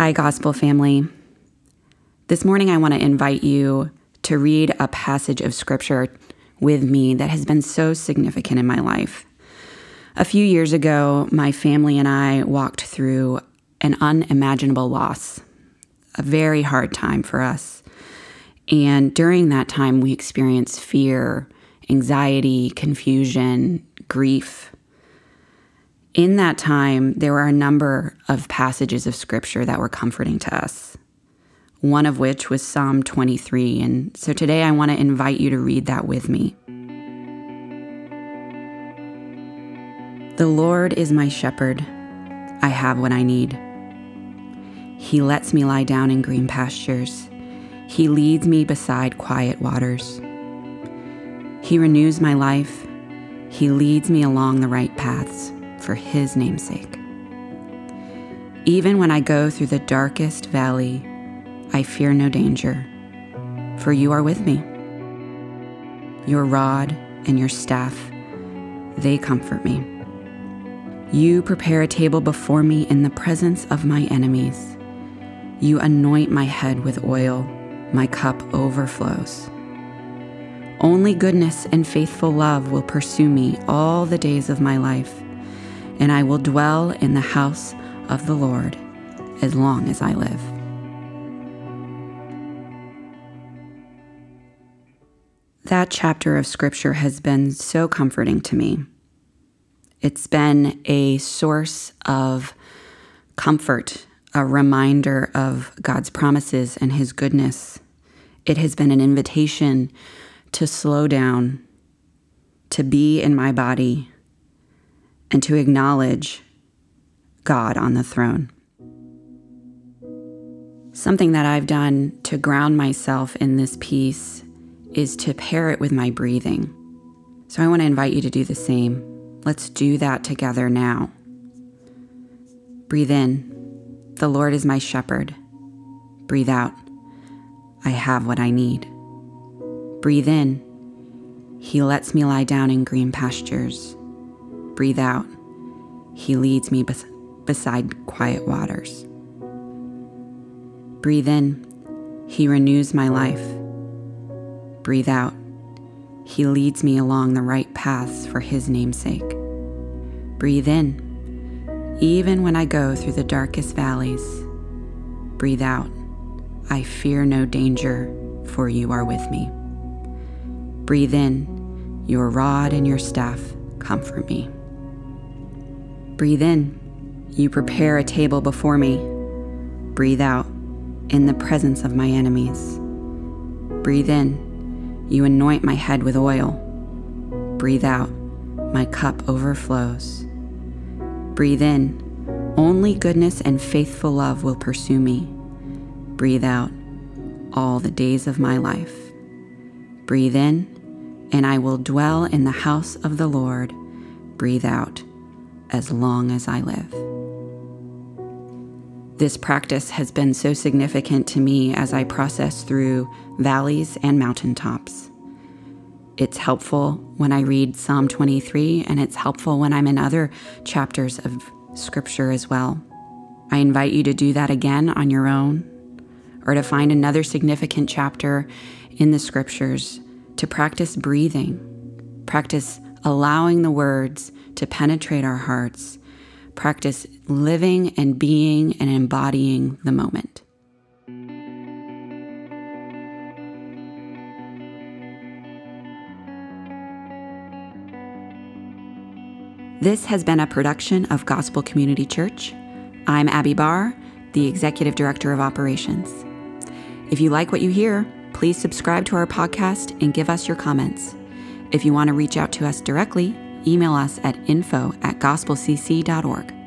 Hi, Gospel family. This morning, I want to invite you to read a passage of scripture with me that has been so significant in my life. A few years ago, my family and I walked through an unimaginable loss, a very hard time for us. And during that time, we experienced fear, anxiety, confusion, grief. In that time, there were a number of passages of scripture that were comforting to us one of which was Psalm 23. And so today I want to invite you to read that with me. The Lord is my shepherd. I have what I need. He lets me lie down in green pastures. He leads me beside quiet waters. He renews my life. He leads me along the right paths for His namesake. Even when I go through the darkest valley, I fear no danger, for you are with me. Your rod and your staff, they comfort me. You prepare a table before me in the presence of my enemies. You anoint my head with oil, my cup overflows. Only goodness and faithful love will pursue me all the days of my life, and I will dwell in the house of the Lord as long as I live. That chapter of scripture has been so comforting to me. It's been a source of comfort, a reminder of God's promises and His goodness. It has been an invitation to slow down, to be in my body, and to acknowledge God on the throne. Something that I've done to ground myself in this peace is to pair it with my breathing. So I want to invite you to do the same. Let's do that together now. Breathe in. The Lord is my shepherd. Breathe out. I have what I need. Breathe in. He lets me lie down in green pastures. Breathe out. He leads me bes- beside quiet waters. Breathe in. He renews my life. Breathe out. He leads me along the right paths for His namesake. Breathe in. Even when I go through the darkest valleys, breathe out. I fear no danger, for you are with me. Breathe in. Your rod and your staff comfort me. Breathe in. You prepare a table before me. Breathe out. In the presence of my enemies. Breathe in you anoint my head with oil. Breathe out. My cup overflows. Breathe in. Only goodness and faithful love will pursue me. Breathe out. All the days of my life. Breathe in, and I will dwell in the house of the Lord. Breathe out, as long as I live. This practice has been so significant to me as I process through valleys and mountaintops. It's helpful when I read Psalm 23, and it's helpful when I'm in other chapters of Scripture as well. I invite you to do that again on your own, or to find another significant chapter in the Scriptures to practice breathing, practice allowing the words to penetrate our hearts practice living and being and embodying the moment. This has been a production of Gospel Community Church. I'm Abby Barr, the Executive Director of Operations. If you like what you hear, please subscribe to our podcast and give us your comments. If you want to reach out to us directly, email us at info at gospelcc.org.